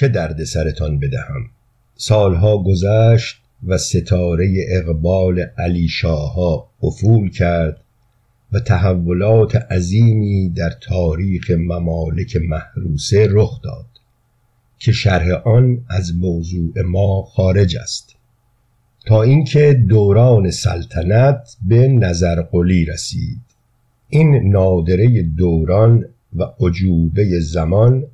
چه درد سرتان بدهم؟ سالها گذشت و ستاره اقبال علی شاها افول کرد و تحولات عظیمی در تاریخ ممالک محروسه رخ داد که شرح آن از موضوع ما خارج است. تا اینکه دوران سلطنت به نظرقلی رسید. این نادره دوران و عجوبه زمان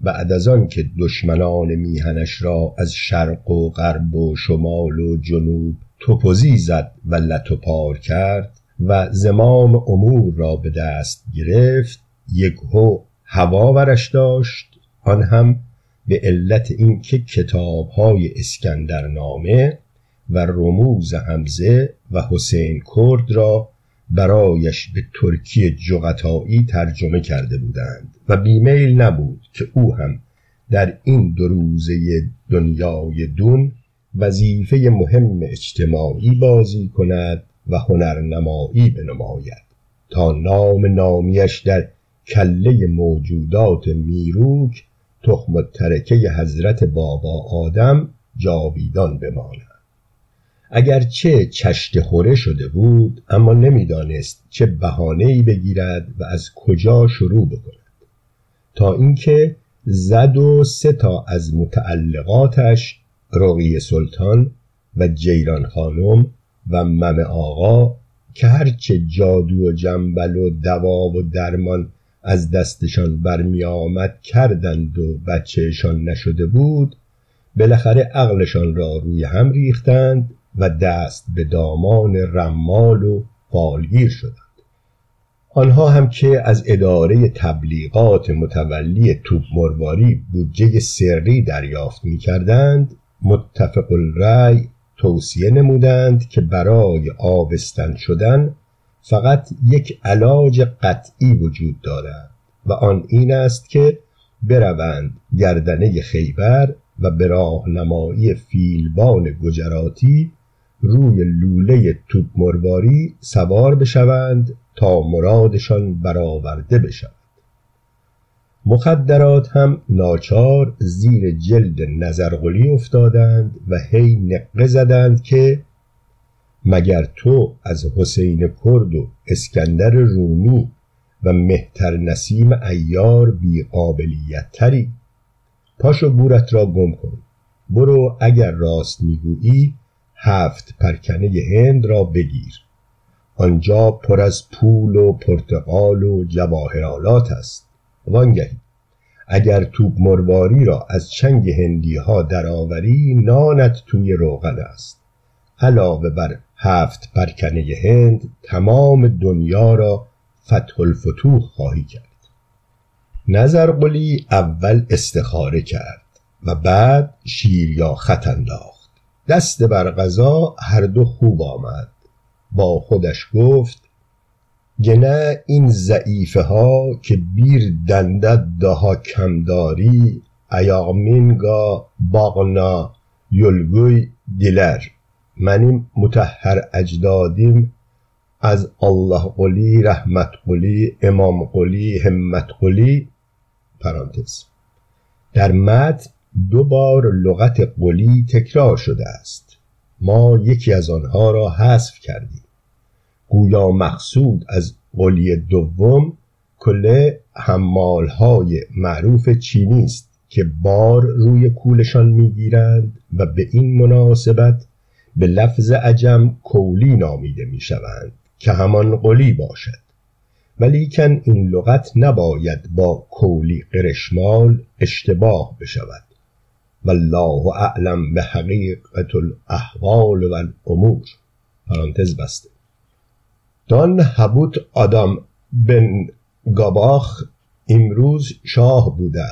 بعد از آن که دشمنان میهنش را از شرق و غرب و شمال و جنوب توپزی زد و لتوپار کرد و زمام امور را به دست گرفت یکهو هوا ورش داشت آن هم به علت اینکه کتابهای اسکندرنامه و رموز حمزه و حسین کرد را برایش به ترکی جغتایی ترجمه کرده بودند و بیمیل نبود که او هم در این دو روزه دنیای دون وظیفه مهم اجتماعی بازی کند و هنرنمایی بنماید تا نام نامیش در کله موجودات میروک تخم ترکه حضرت بابا آدم جاویدان بماند. اگرچه چشت خوره شده بود اما نمی‌دانست چه بهانه‌ای بگیرد و از کجا شروع بکند. تا اینکه زد و سه تا از متعلقاتش رقی سلطان و جیران خانم و مم آقا که هرچه جادو و جنبل و دوا و درمان از دستشان برمی آمد کردند و بچهشان نشده بود بالاخره عقلشان را روی هم ریختند و دست به دامان رمال و فالگیر شدند. آنها هم که از اداره تبلیغات متولی توپ مرواری بودجه سری دریافت می کردند متفق الرأی توصیه نمودند که برای آبستن شدن فقط یک علاج قطعی وجود دارد و آن این است که بروند گردنه خیبر و به راهنمایی فیلبان گجراتی روی لوله توپ مرواری سوار بشوند تا مرادشان برآورده بشود. مخدرات هم ناچار زیر جلد نظرقلی افتادند و هی نقه زدند که مگر تو از حسین کرد و اسکندر رومی و مهتر نسیم ایار بی قابلیت تری؟ پاشو گورت را گم کن. برو اگر راست می‌گویی هفت پرکنه هند را بگیر. آنجا پر از پول و پرتقال و جواهرالات است. وانگهی اگر توپ مرواری را از چنگ هندی ها درآوری نانت توی روغن است. علاوه بر هفت پرکنه هند تمام دنیا را فتح الفتوح خواهی کرد. نظرقلی اول استخاره کرد و بعد شیر یا خط انداخت. دست بر غذا هر دو خوب آمد. با خودش گفت گنه این ضعیفه ها که بیر دندت daha کمداری ایامینگا باغنا یلگوی دیلر. منیم متحر اجدادیم از الله قلی رحمت قلی امام قلی همت قلی. پرانتز. در متن دو بار لغت قلی تکرار شده است. ما یکی از آنها را حذف کردیم. گویا مقصود از قلی دوم کل حمالهای معروف چینی است که بار روی کولشان می‌گیرند و به این مناسبت به لفظ عجم کولی نامیده می‌شوند که همان قلی باشد. ولیکن این لغت نباید با کولی قرشمال اشتباه بشود. والله اعلم به حقیقت الاحوال و الامور پرانتز بسته. دان هبوت آدم بن گاباخ امروز شاه بوده.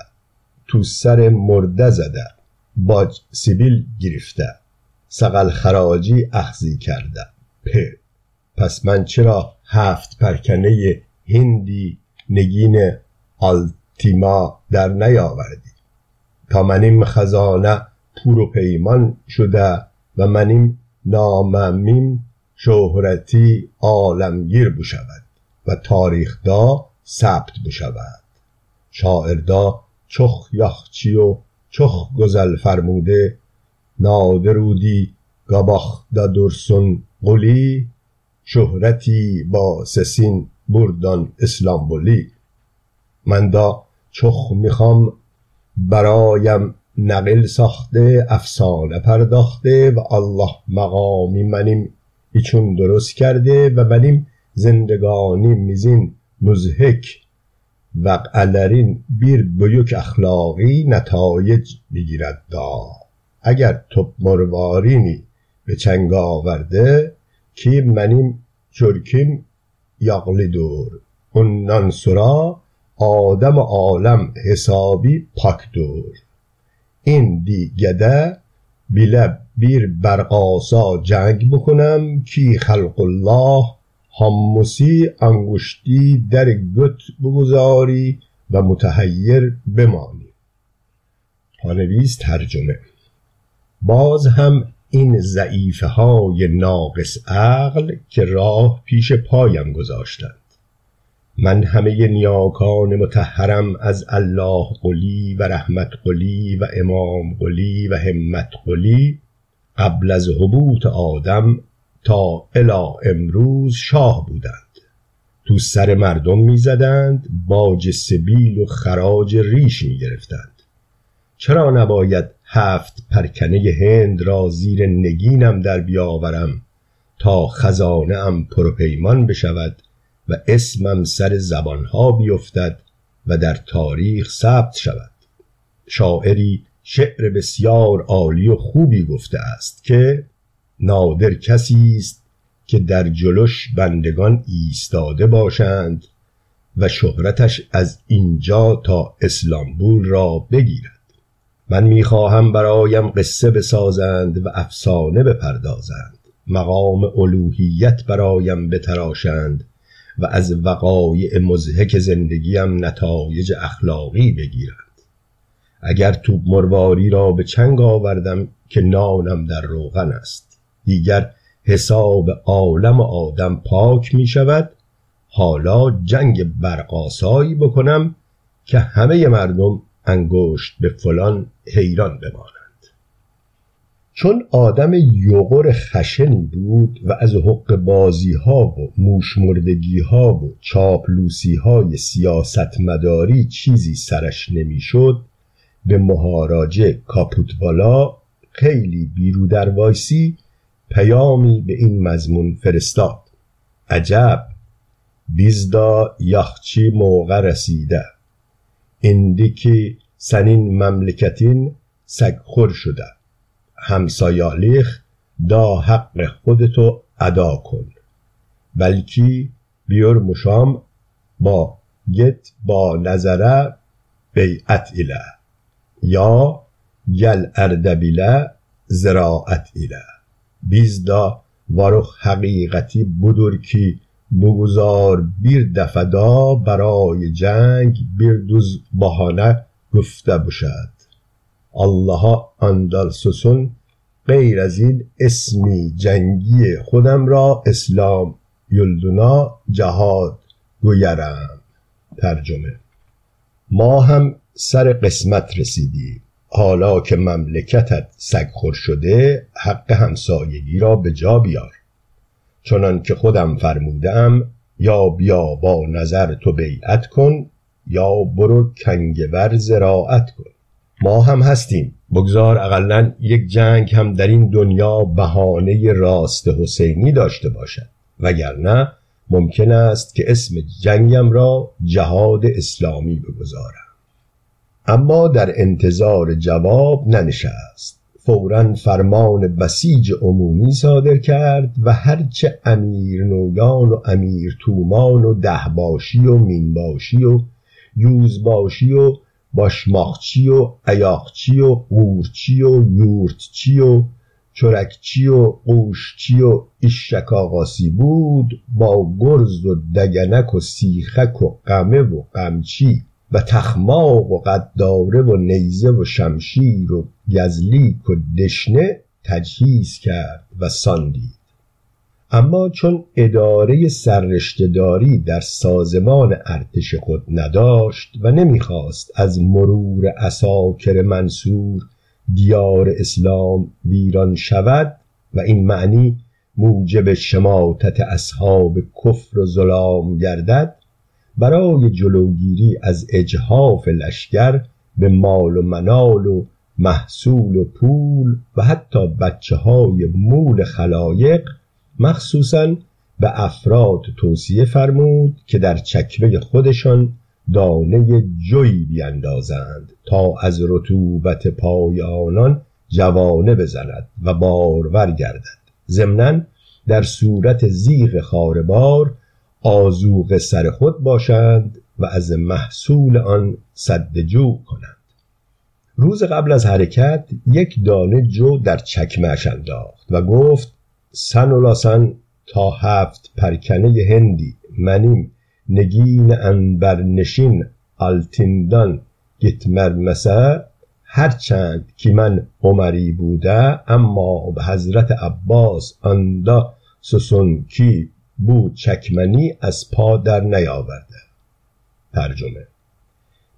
تو سر مرده زده. باج سیبیل گرفته. سقل خراجی اخذی کرده. پ. پس من چرا هفت پرکنه هندی نگین آلتیما در نیاوردی؟ تا منیم خزانه پور و پیمان شده و منیم ناممیم شهرتی عالمگیر بشود و تاریخ دا ثبت بشود. شاعر دا چخ یخچی و چخ گزل فرموده نادرودی گاباخدا درسون قلی شهرتی با سسین بردان اسلامبولی من دا چخ می‌خوام برایم نقل ساخته افسانه پرداخته و الله مقامی منیم. ایچون درست کرده و منیم زندگانی میزین مزهک وقعلرین بیر بیوک اخلاقی نتایج بگیرد دا. اگر توپ مروارینی به چنگ آورده کی منیم چرکیم یاقلی دور. اونان سرا آدم عالم حسابی پاک دور. این دیگده بیله بیر برقاسا جنگ بکنم کی خلق الله حمصی انگشتی در گت بگذاری و متحیر بمانی. پانویس ترجمه. باز هم این ضعیفه های ناقص عقل که راه پیش پایم گذاشتند. من همه نیاکان متحرم از الله قلی و رحمت قلی و امام قلی و همت قلی قبل از حبوط آدم تا الی امروز شاه بودند. تو سر مردم می‌زدند باج سبیل و خراج ریش می‌گرفتند. چرا نباید هفت پرکنه هند را زیر نگینم در بیاورم تا خزانه ام پرپیمان بشود و اسمم سر زبانها بیفتد و در تاریخ ثبت شود. شاعری شعر بسیار عالی و خوبی گفته است که نادر کسی است که در جلوش بندگان ایستاده باشند و شهرتش از اینجا تا اسلامبول را بگیرد. من می‌خواهم برایم قصه بسازند و افسانه بپردازند. مقام الوهیت برایم بتراشند و از وقایع مزهک زندگیم نتایج اخلاقی بگیرند. اگر توپ مرواری را به چنگ آوردم که نانم در روغن است. دیگر حساب عالم آدم پاک می شود. حالا جنگ برقاسایی بکنم که همه مردم انگشت به فلان حیران بمانند. چون آدم یغور خشنی بود و از حق بازی ها و موشمردگی ها و چاپلوسی های سیاست مداری چیزی سرش نمی‌شد به مهاراجه کاپوتوالا خیلی بیرو در وایسی پیامی به این مضمون فرستاد. عجب! بیزدا یخچی موقع رسیده. اندیکی سنین مملکتین سگخور شده. همسایالیخ دا حق خودتو ادا کن. بلکی بیور مشام با گت با نظره بیعت ایله یا گل اردبیله زراعت ایله. بیزدا وارخ حقیقتی بودور کی بگذار بیر دفدا برای جنگ بیر دوز بهانه گفته باشد الله اندالسوسون غیر از این اسمی جنگی خودم را اسلام یلدونا جهاد گویرم ترجمه ما هم سر قسمت رسیدیم حالا که مملکتت سگخور شده حق همسایگی را به جا بیار چنان که خودم فرمودم یا بیا با نظر تو بیعت کن یا برو کنگور زراعت کن ما هم هستیم. بگذار اقلا یک جنگ هم در این دنیا بهانه راست حسینی داشته باشد. وگرنه ممکن است که اسم جنگم را جهاد اسلامی بگذارم. اما در انتظار جواب ننشست. فورا فرمان بسیج عمومی صادر کرد و هرچه امیر نویان و امیر تومان و دهباشی و مینباشی و یوزباشی و باشماخچی و عیاقچی و قورچی و یورتچی و چرکچی و قوشچی و ایشک آقاسی بود با گرز و دگنک و سیخک و قمه و قمچی و تخماق و قداره و نیزه و شمشیر و گزلیک و دشنه تجهیز کرد و ساندید اما چون اداره سررشتهداری در سازمان ارتش خود نداشت و نمی‌خواست از مرور اساکر منصور دیار اسلام ویران شود و این معنی موجب شماتت اصحاب کفر و ظلام گردد برای جلوگیری از اجهاف لشکر به مال و منال و محصول و پول و حتی بچه های مول خلایق مخصوصا به افراد توصیه فرمود که در چکمه خودشان دانه جوی بیندازند تا از رطوبت پای آنان جوانه بزند و بارور گردد. ضمنا در صورت زیغ خاربار آزوق سر خود باشند و از محصول آن صد جو کنند. روز قبل از حرکت یک دانه جو در چکمهش انداخت و گفت سن و لاسن تا هفت پرکنه هندی منیم نگین انبرنشین آلتیندان گتمرمسه هرچند که من عمری بوده اما به حضرت عباس آندا سسونکی بود چکمنی از پا در نیاورده. ترجمه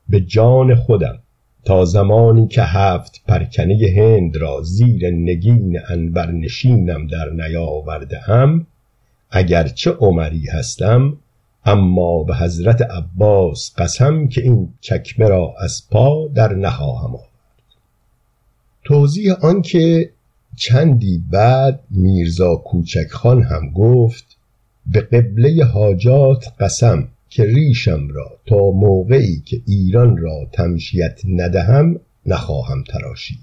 به جان خودم. تا زمانی که هفت پرکنه هند را زیر نگین انبرنشینم در نیاورده هم اگرچه عمری هستم اما به حضرت عباس قسم که این چکمه را از پا در نخواهم آورد. توضیح آنکه چندی بعد میرزا کوچک خان هم گفت به قبله حاجات قسم که ریشم را تا موقعی که ایران را تمشیت ندهم نخواهم تراشید.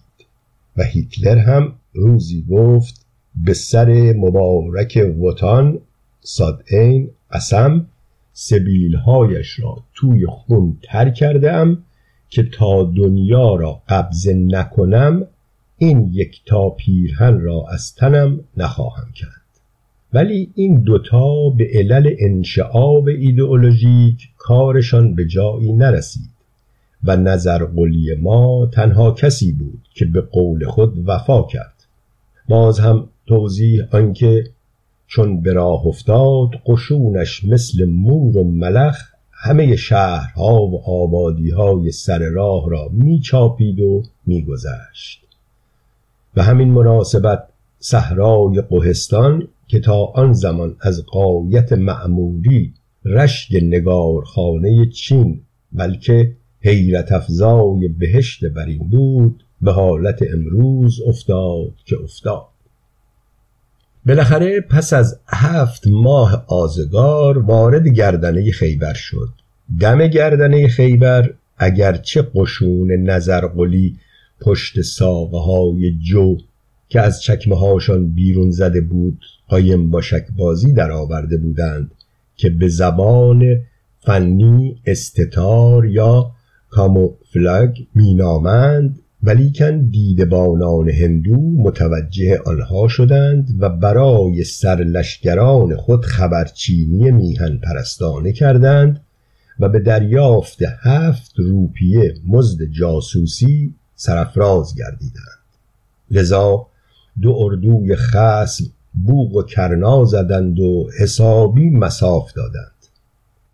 و هیتلر هم روزی گفت به سر مبارک وطان صادعین قسم سبیلهایش را توی خون تر کردم که تا دنیا را قبضه نکنم این یک تا پیرهن را از تنم نخواهم کرد. ولی این دوتا به علل انشعاب ایدئولوژیک کارشان به جایی نرسید و نظر قلی ما تنها کسی بود که به قول خود وفا کرد. باز هم توضیح آنکه چون به راه افتاد قشونش مثل مور و ملخ همه شهرها و آبادیهای سر راه را میچاپید و میگذشت. و همین مناسبت صحرای قهستان که تا آن زمان از قایت معمولی رشک نگارخانه چین بلکه حیرت افزای بهشت برین بود به حالت امروز افتاد که افتاد. بالاخره پس از هفت ماه آزگار وارد گردنه خیبر شد. دم گردنه خیبر اگرچه قشون نظرقلی پشت ساقه های جو که از چکمه هاشان بیرون زده بود قایم با بازی در آورده بودند که به زبان فنی استتار یا کاموفلاگ مینامند ولیکن دیدبانان هندو متوجه آنها شدند و برای سرلشگران خود خبرچینی میهن پرستانه کردند و به دریافت هفت روپیه مزد جاسوسی سرفراز گردیدند. لذا دو اردوی خسم بوغ و کرنا زدند و حسابی مساف دادند.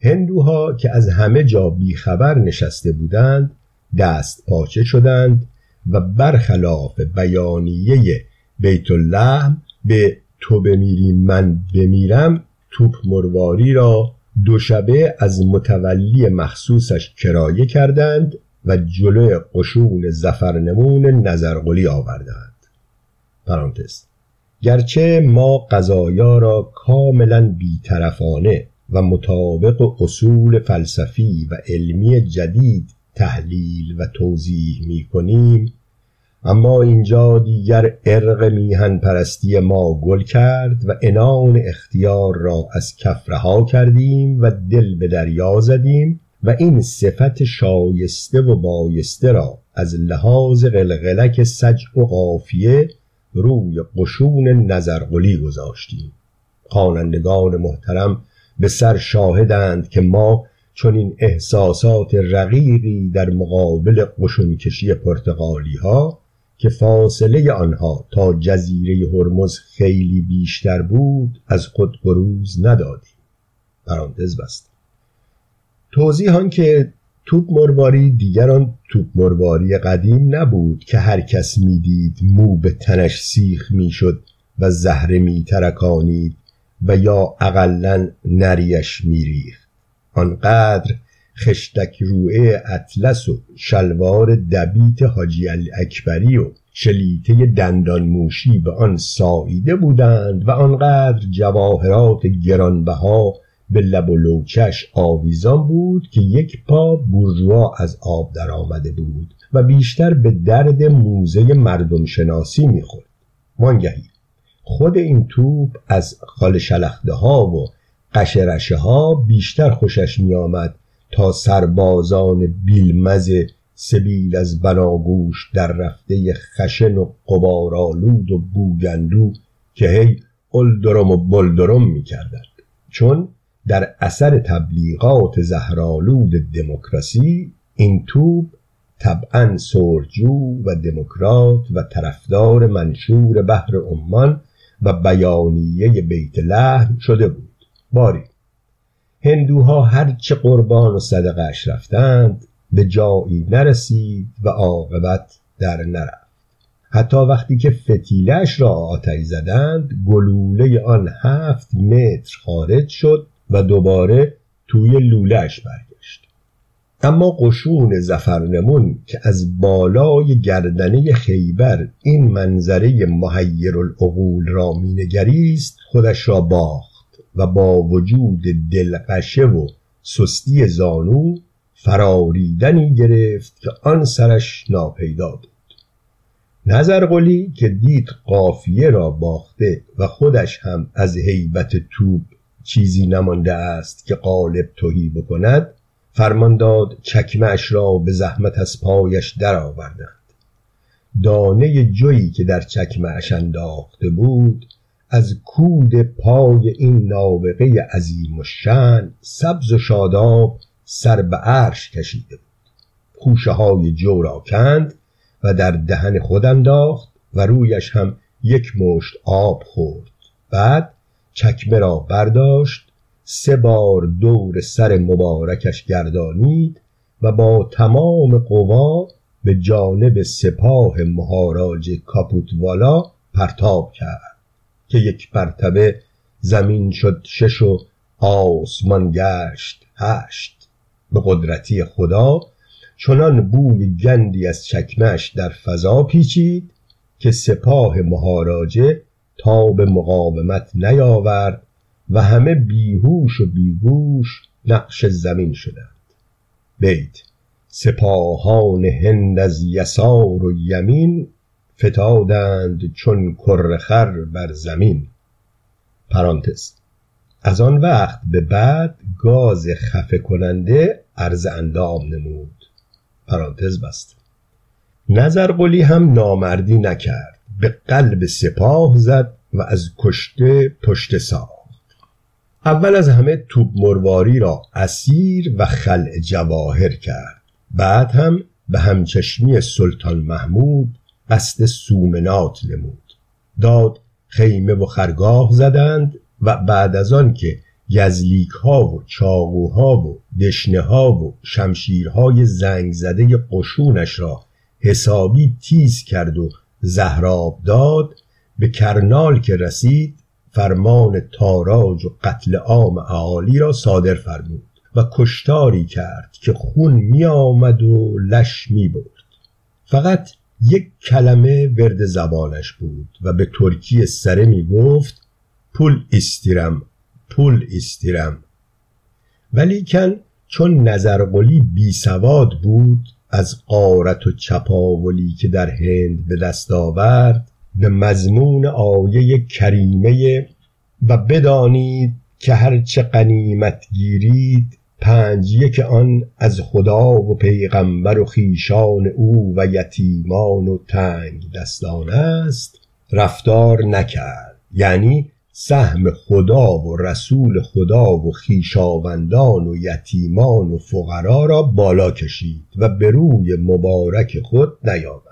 هندوها که از همه جا بیخبر نشسته بودند دست پاچه شدند و برخلاف بیانیه بیت اللحم به تو بمیری من بمیرم توپ مرواری را دو شبه از متولی مخصوصش کرایه کردند و جلو قشون زفرنمون نظرقلی آوردند. پرانتز گرچه ما قضایا را کاملا بیطرفانه و مطابق اصول فلسفی و علمی جدید تحلیل و توضیح می کنیم اما اینجا دیگر ارق میهن پرستی ما گل کرد و انان اختیار را از کف رها کردیم و دل به دریا زدیم و این صفت شایسته و بایسته را از لحاظ قلقلک سج و قافیه روی قشون نظرقلی گذاشتیم. خوانندگان محترم به سر شاهدند که ما چون این احساسات رقیقی در مقابل قشون کشی پرتغالی ها که فاصله آنها تا جزیره هرمز خیلی بیشتر بود از خود بروز ندادیم. پرانتز بست. توضیح آن که توپ مرواری دیگر آن توپ مرواری قدیم نبود که هر کس می‌دید مو به تنش سیخ می‌شد و زهره می ترکانید و یا اقلا نریش میریخت. آنقدر خشتک روعه اطلس و شلوار دبیت حاجی اکبری و شلیته دندان موشی به آن ساییده بودند و آنقدر جواهرات گرانبها به لب و لوچش آویزان بود که یک پا بورژوا از آب در آمده بود و بیشتر به درد موزه مردم شناسی می‌خورد. وانگهی خود این توپ از خال شلخته ها و قشرشه ها بیشتر خوشش می آمد تا سربازان بیلمز سبیل از بناگوش در رفته خشن و قبارالود و بوگندو که هی الدرم و بلدرم می کردند چون در اثر تبلیغات زهرالود دموکراسی این توپ طبعا سرجو و دموکرات و طرفدار منشور بحر عمان و بیانیه بیت لحم شده بود. باری. هندوها هرچه قربان و صدقش رفتند به جایی نرسید و عاقبت در نرفت. حتی وقتی که فتیلش را آتش زدند گلوله آن هفت متر خارج شد و دوباره توی لولهش برگشت. اما قشون زفرنمون که از بالای گردنه خیبر این منظره محیر العقول را مینگریست خودش را باخت و با وجود دلقشه و سستی زانو فراریدنی گرفت که آن سرش ناپیدا بود. نظرقلی که دید قافیه را باخته و خودش هم از هیبت توب چیزی نمانده است که قالب توهی بکند فرمان داد چکمه را به زحمت از پایش درآوردند. دانه جویی که در چکمه انداخته بود از کود پای این نابغه عظیم و شن سبز و شاداب سر به عرش کشیده بود. خوشه های جو را کند و در دهن خود انداخت و رویش هم یک مشت آب خورد. بعد چکمه را برداشت سه بار دور سر مبارکش گردانید و با تمام قوا به جانب سپاه مهاراج کاپوتوالا پرتاب کرد که یک مرتبه زمین شد شش و آسمان گشت هشت. به قدرتی خدا چنان بوی گندی از چکمش در فضا پیچید که سپاه مهاراجه تا به مقاومت نیاورد و همه بیهوش و بیگوش نقش زمین شدند. بیت سپاهان هند از یسار و یمین فتادند چون کرخر بر زمین. پرانتز از آن وقت به بعد گاز خفه کننده عرض اندام نمود. پرانتز بست نظر قلی هم نامردی نکرد. به قلب سپاه زد و از کشته پشت ساخت. اول از همه توپ مرواری را اسیر و خلع جواهر کرد. بعد هم به همچشمی سلطان محمود قصد سومنات نمود. داد خیمه و خرگاه زدند و بعد از آن که یزلیک ها و چاقوها و دشنه ها و شمشیرهای زنگ زده قشونش را حسابی تیز کرد و زهراب داد به کرنال که رسید فرمان تاراج و قتل عام اعالی را صادر فرمود و کشتاری کرد که خون می آمد و لش می برد فقط یک کلمه ورد زبانش بود و به ترکی سره می گفت پول استیرم پول استیرم ولیکن چون نظرقلی بی سواد بود از قارت و چپاولی که در هند به دست آورد به مضمون آیه کریمه و بدانید که هرچه قنیمت گیرید پنج یک آن از خدا و پیغمبر و خیشان او و یتیمان و تنگ دستان است رفتار نکرد. یعنی سهم خدا و رسول خدا و خیشاوندان و یتیمان و فقرا را بالا کشید و به روی مبارک خود نیاورد.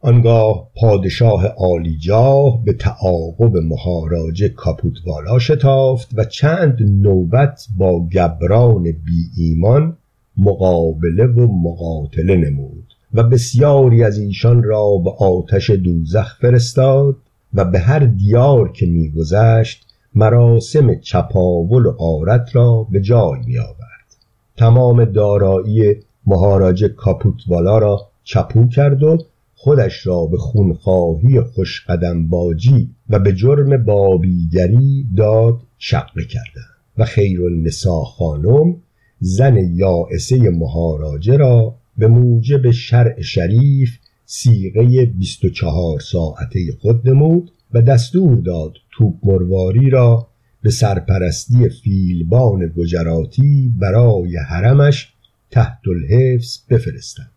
آنگاه پادشاه عالیجاه به تعاقب مهاراج کاپوتوالا شتافت و چند نوبت با گبران بی ایمان مقابله و مقاتله نمود و بسیاری از ایشان را به آتش دوزخ فرستاد و به هر دیار که میگذشت مراسم چپاول و آرت را به جای می آورد تمام دارایی مهاراج کاپوتوالا را چپو کرد و خودش را به خونخواهی خوشقدم باجی و به جرم بابیگری داد شقه کردند و خیر النسا خانم زن یائسه مهاراجه را به موجب شرع شریف سیغه 24 ساعته خود نمود و دستور داد توپ مرواری را به سرپرستی فیلبان گجراتی برای حرمش تحت الحفظ بفرستند.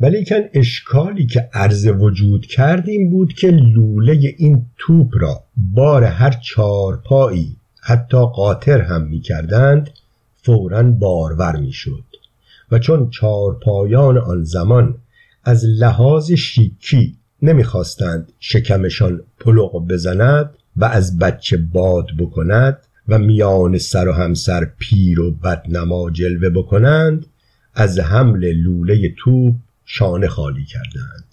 ولیکن اشکالی که عرض وجود کرد این بود که لوله این توپ را بار هر چهار پایی حتی قاطر هم می کردند فورا بارور می شد و چون چهار پایان آن زمان از لحاظ شیکی نمی‌خواستند شکمشان پلق بزند و از بچه باد بکند و میان سر و همسر پیر و بدنما جلوه بکنند از حمل لوله توپ شانه خالی کردند.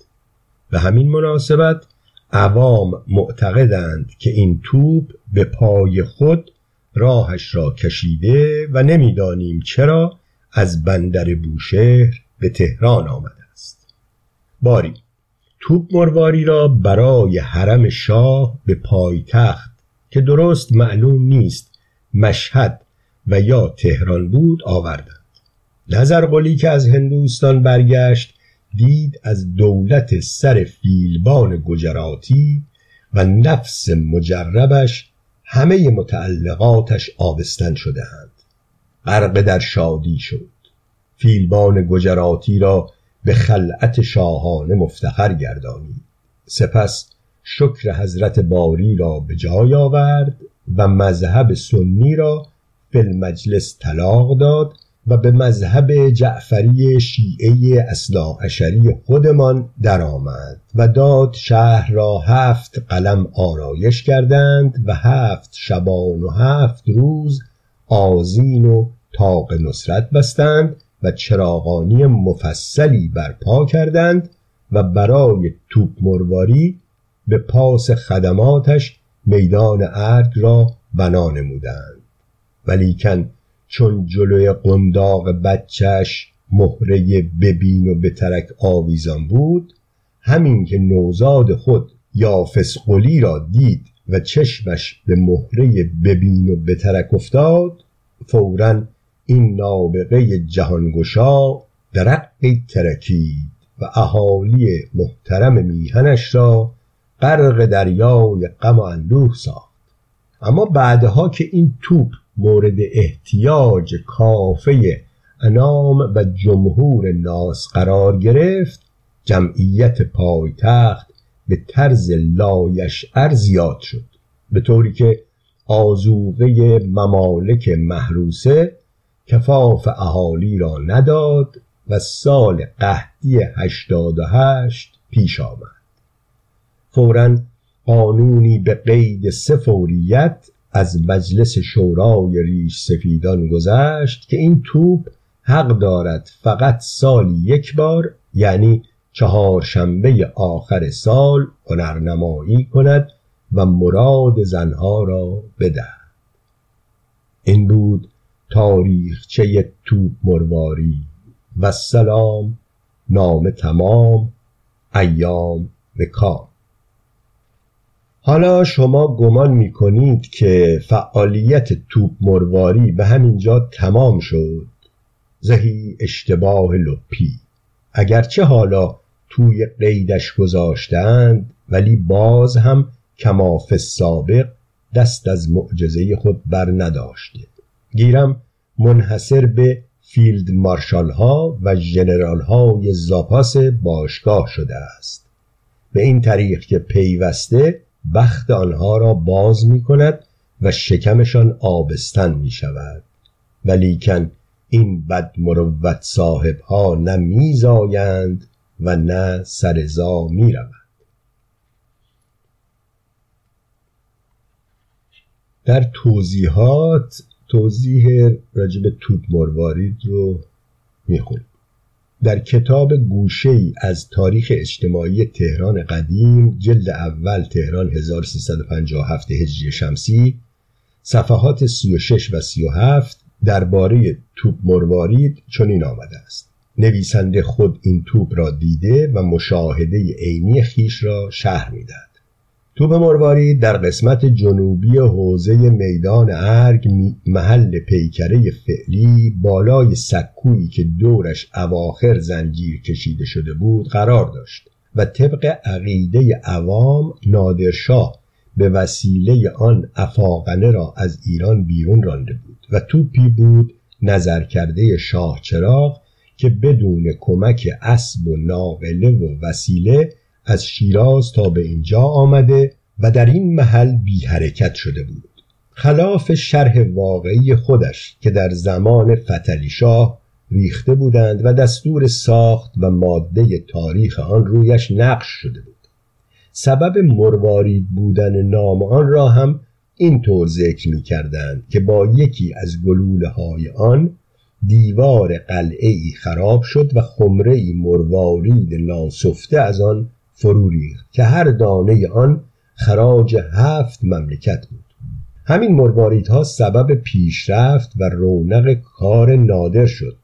و همین مناسبت عوام معتقدند که این توپ به پای خود راهش را کشیده و نمی‌دانیم چرا از بندر بوشهر به تهران است باری. توپ مرواری را برای حرم شاه به پایتخت که درست معلوم نیست مشهد و یا تهران بود آوردند. نظرقلی که از هندوستان برگشت دید از دولت سر فیلبان گجراتی و نفس مجربش همه متعلقاتش آبستن شدهاند. غرق در شادی شد. فیلبان گجراتی را به خلعت شاهانه مفتخر گردانید سپس شکر حضرت باری را به جای آورد و مذهب سنی را به المجلس طلاق داد و به مذهب جعفری شیعه اصلا اشری خودمان درآمد و داد شهر را هفت قلم آرایش کردند و هفت شبان و هفت روز آزین و تاق نصرت بستند و چراغانی مفصلی برپا کردند و برای توپ مرواری به پاس خدماتش میدان ارگ را بنا نمودند. ولیکن چون جلوی قنداق بچهش مهره ببین و به ترک آویزان بود همین که نوزاد خود یا فسقلی را دید و چشمش به مهره ببین و به ترک افتاد فورا این نابغه جهانگشا درقی ترکید و اهالی محترم میهنش را غرق دریای غم و اندوه ساخت. اما بعدها که این توپ مورد احتیاج کافه انام و جمهور ناس قرار گرفت جمعیت پایتخت به طرز لایشعر زیاد شد. به طوری که آزوغه ممالک محروسه کفاف اهالی را نداد و سال و هشت پیش آمد. فورا قانونی به قید سفوریت از مجلس شورای ریش سفیدان گذشت که این توپ حق دارد فقط سالی یک بار یعنی چهارشنبه آخر سال هنرنمایی کند و مراد زنها را بدهد. این بود تاریخچه توپ مرواری. و سلام نام تمام ایام به حالا شما گمان می کنید که فعالیت توپ مرواری به همینجا تمام شد. زهی اشتباه لپی. اگرچه حالا توی قیدش گذاشتند ولی باز هم کماف سابق دست از معجزه خود بر نداشته. گیرم منحصر به فیلد مارشال ها و جنرال های زاپاس باشگاه شده است. به این طریق که پیوسته بخت آنها را باز می کند و شکمشان آبستن می شود ولیکن این بد مروت صاحب ها نه میزایند و نه سرزا می رود در توضیحات توضیح راجب توپ مروارید رو می‌خونیم. در کتاب گوشه ای از تاریخ اجتماعی تهران قدیم جلد اول تهران 1357 هجری شمسی صفحات 36 و 37 درباره توپ مروارید چنین آمده است. نویسنده خود این توپ را دیده و مشاهده عینی خیش را شهر می‌دهد. توپ مروارید در قسمت جنوبی حوزه میدان ارگ محل پیکره فعلی بالای سکویی که دورش اواخر زنجیر کشیده شده بود قرار داشت و طبق عقیده عوام نادرشاه به وسیله آن افاقنه را از ایران بیرون رانده بود و توپی بود نظر کرده شاه چراغ که بدون کمک اسب و ناقله و وسیله از شیراز تا به اینجا آمده و در این محل بی حرکت شده بود. خلاف شرح واقعی خودش که در زمان فتلی شاه ریخته بودند و دستور ساخت و ماده تاریخ آن رویش نقش شده بود. سبب مروارید بودن نام آن را هم اینطور ذکر می کردند که با یکی از گلوله های آن دیوار قلعه ای خراب شد و خمره ای مروارید ناسفته از آن فرو ریخت که هر دانه آن خراج هفت مملکت بود. همین مرواریدها سبب پیشرفت و رونق کار نادر شد.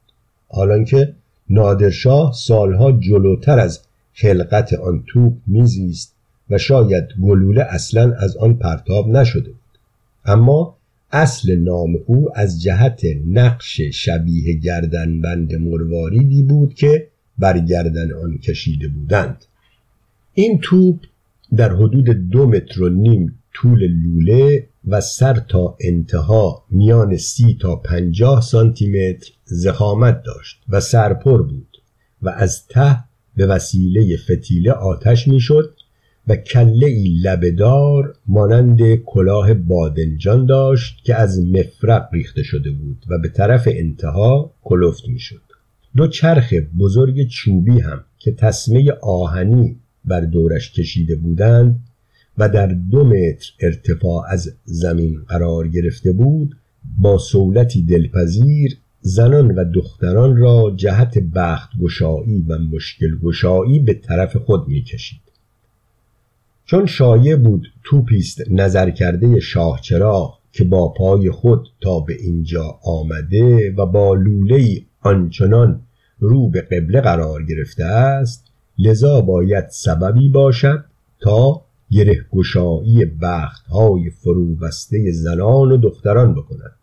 حالانکه نادرشاه سالها جلوتر از خلقت آن توپ میزیست و شاید گلوله اصلا از آن پرتاب نشده بود. اما اصل نام او از جهت نقش شبیه گردنبند مرواریدی بود که بر گردن آن کشیده بودند. این توپ در حدود دو متر و نیم طول لوله و سر تا انتها میان سی تا پنجاه سانتی متر زخامت داشت و سرپر بود و از ته به وسیله فتیله آتش می‌شد و کله ای لبدار مانند کلاه بادنجان داشت که از مفرق ریخته شده بود و به طرف انتها کلفت می‌شد. دو چرخ بزرگ چوبی هم که تسمه آهنی بر دورش کشیده بودند و در دو متر ارتفاع از زمین قرار گرفته بود با سولتی دلپذیر زنان و دختران را جهت بخت گشایی و مشکل گشایی به طرف خود می‌کشید. چون شایع بود توپیست نظر کرده شاهچراغ که با پای خود تا به اینجا آمده و با لوله آنچنان رو به قبله قرار گرفته است لذا باید سببی باشد تا گره گشایی بخت های فرو بسته زنان و دختران بکند.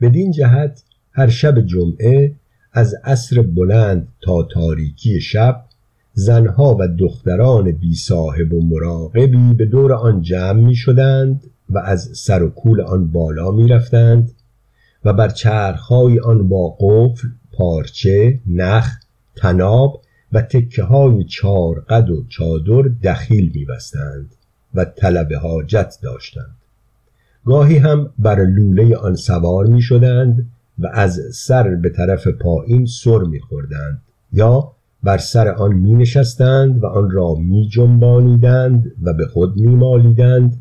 بدین جهت هر شب جمعه از عصر بلند تا تاریکی شب زنها و دختران بی صاحب و مراقبی به دور آن جمع می شدند و از سر و کول آن بالا می رفتند و بر چرخهای آن با قفل، پارچه، نخ، تناب و تکه های چار قد و چادر دخیل می بستند و طلب حاجت داشتند. گاهی هم بر لوله آن سوار می شدند و از سر به طرف پایین سر می خوردند یا بر سر آن می نشستند و آن را می جنبانیدند و به خود می مالیدند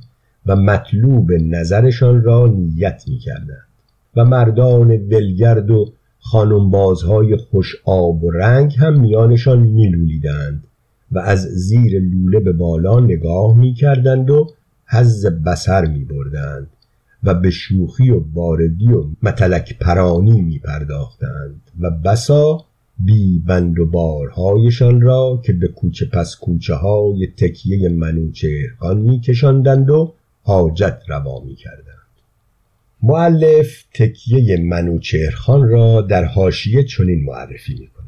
و مطلوب نظرشان را نیت می کردند و مردان ولگرد و خانمبازهای خوش آب و رنگ هم میانشان میلولیدند و از زیر لوله به بالا نگاه می‌کردند و حز بسر میبردند و به شوخی و باردی و متلک پرانی می پرداختند و بسا بی بند و بارهایشان را که به کوچه پس کوچه های تکیه منوچهرخان می کشندند و حاجت روا می کردند. معلف تکیه منوچهرخان را در حاشیه چنین معرفی می کند.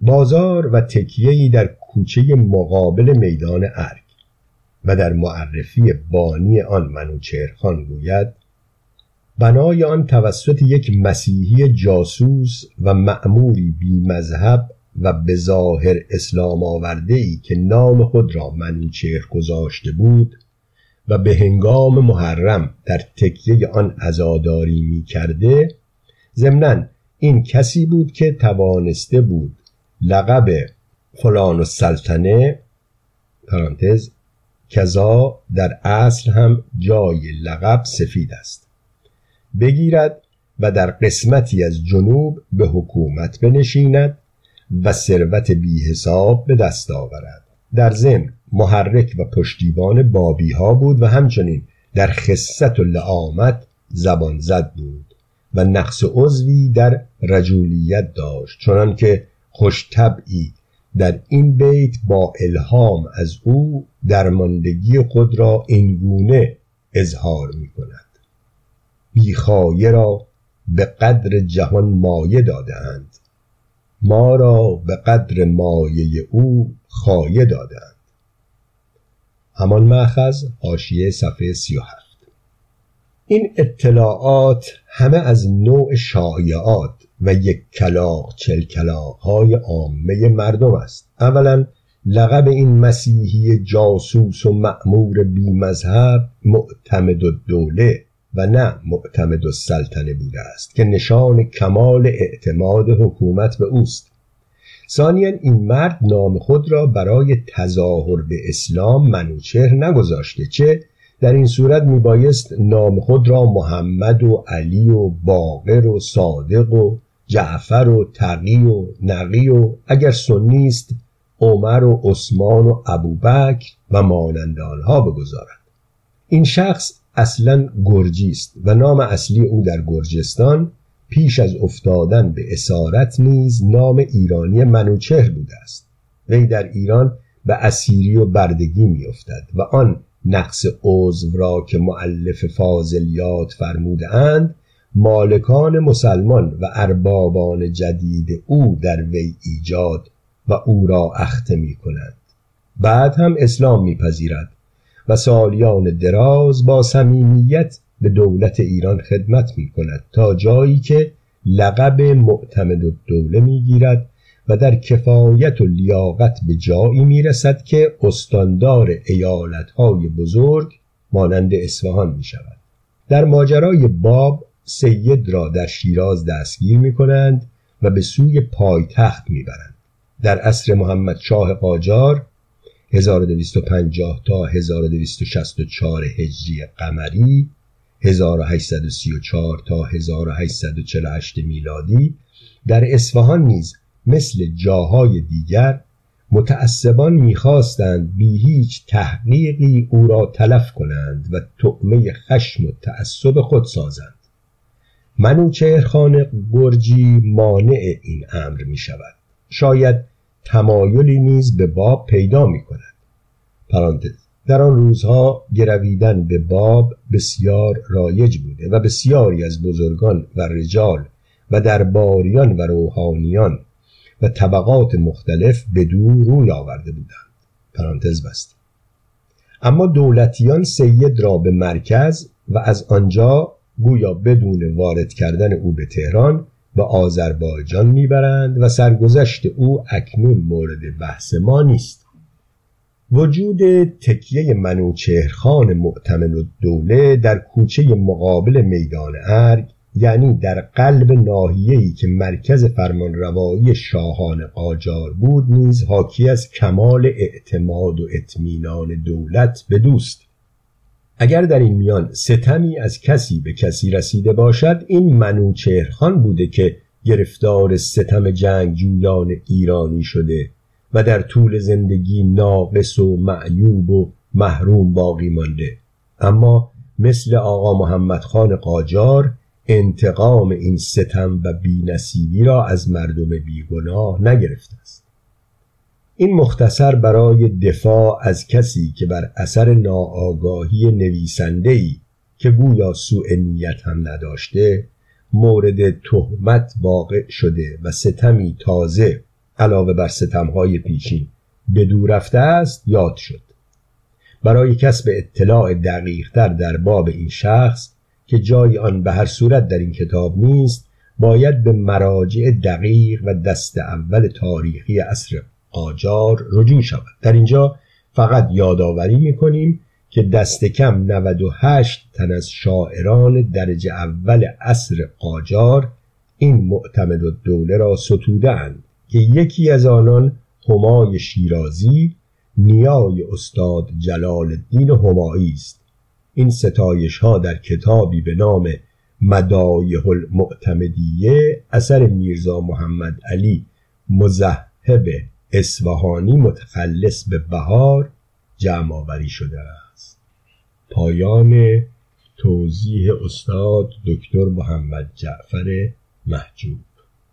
بازار و تکیهی در کوچه مقابل میدان ارگ و در معرفی بانی آن منوچهرخان گوید بنای آن توسط یک مسیحی جاسوس و معموری بی مذهب و به ظاهر اسلام آورده ای که نام خود را منوچهر گذاشته بود و به هنگام محرم در تکیه آن عزاداری می کرده ضمنا این کسی بود که توانسته بود لقب فلان سلطنه پرانتز کذا در اصل هم جای لقب سفید است بگیرد و در قسمتی از جنوب به حکومت بنشیند و ثروت بی حساب به دست آورد. در ضمن محرک و پشتیبان بابی ها بود و همچنین در خصت و لعامت زبان زد بود و نقص عضوی در رجولیت داشت چنان که خوش طبعی در این بیت با الهام از او درماندگی خود را اینگونه اظهار می کند بیخایه را به قدر جهان مایه دادهاند. ما را به قدر مایه او خایه دادند همان مأخذ حاشیه صفحه 37 این اطلاعات همه از نوع شایعات و یک کلاق چل کلاق های عامه مردم است. اولا لقب این مسیحی جاسوس و معمور بی مذهب معتمد و دوله و نه معتمد السلطنه بوده است که نشان کمال اعتماد حکومت به اوست. ثانیا این مرد نام خود را برای تظاهر به اسلام منوچهر نگذاشته چه در این صورت میبایست نام خود را محمد و علی و باقر و صادق و جعفر و تقی و نقی و اگر سنی است عمر و عثمان و ابوبکر و مانند آنها بگذارد. این شخص اصلا گرجی است و نام اصلی او در گرجستان پیش از افتادن به اسارت نیز نام ایرانی منوچهر بوده است. وی در ایران به اسیری و بردگی میافتد و آن نقص عضو را که معلف فاضلیات فرموده اند مالکان مسلمان و اربابان جدید او در وی ایجاد و او را اخته می کنند بعد هم اسلام میپذیرد و سالیان دراز با صمیمیت به دولت ایران خدمت می کند تا جایی که لقب معتمد و دوله می گیرد و در کفایت و لیاقت به جایی می رسد که استاندار های بزرگ مانند اصفهان می شود در ماجرای باب سید را در شیراز دستگیر می کنند و به سوی پایتخت می برند. در عصر محمد شاه قاجار 1250 تا 1264 هجری قمری 1834 تا 1848 میلادی در اصفهان نیز مثل جاهای دیگر متعصبان می‌خواستند بی هیچ تحقیقی او را تلف کنند و تعمه خشم و تعصب خود سازند. منوچهرخان گرجی مانع این امر می شود شاید تمایلی نیز به باب پیدا می کند پرانتز در آن روزها گرویدن به باب بسیار رایج بوده و بسیاری از بزرگان و رجال و درباریان و روحانیان و طبقات مختلف به دو روی آورده بودند. پرانتز بست. اما دولتیان سید را به مرکز و از آنجا گویا بدون وارد کردن او به تهران به آذربایجان می‌برند و سرگذشت او اکنون مورد بحث ما نیست. وجود تکیه منوچهرخان معتمن و دوله در کوچه مقابل میدان ارگ یعنی در قلب ناحیه‌ای که مرکز فرمانروایی شاهان قاجار بود نیز حاکی از کمال اعتماد و اطمینان دولت به دوست. اگر در این میان ستمی از کسی به کسی رسیده باشد این منوچهرخان بوده که گرفتار ستم جنگجویان ایرانی شده. و در طول زندگی ناقص و معیوب و محروم باقی مانده. اما مثل آقا محمد خان قاجار انتقام این ستم و بینصیبی را از مردم بیگناه نگرفته است. این مختصر برای دفاع از کسی که بر اثر ناآگاهی نویسنده‌ای که گویا سوء نیت هم نداشته مورد تهمت واقع شده و ستمی تازه علاوه بر ستمهای پیشین به دور رفته است یاد شد. برای کسب اطلاع دقیقتر در باب این شخص که جای آن به هر صورت در این کتاب نیست باید به مراجع دقیق و دست اول تاریخی اصر قاجار رجوع شود. در اینجا فقط یادآوری می‌کنیم که دست کم 98 تن از شاعران درجه اول اصر قاجار این معتمد و دوله را ستوده که یکی از آنان همای شیرازی نیای استاد جلال الدین همایی است. این ستایش ها در کتابی به نام مدایح المعتمدیه اثر میرزا محمد علی مزهب اصفهانی متخلص به بهار جمع آوری شده است. پایان توضیح استاد دکتر محمد جعفر محجوب.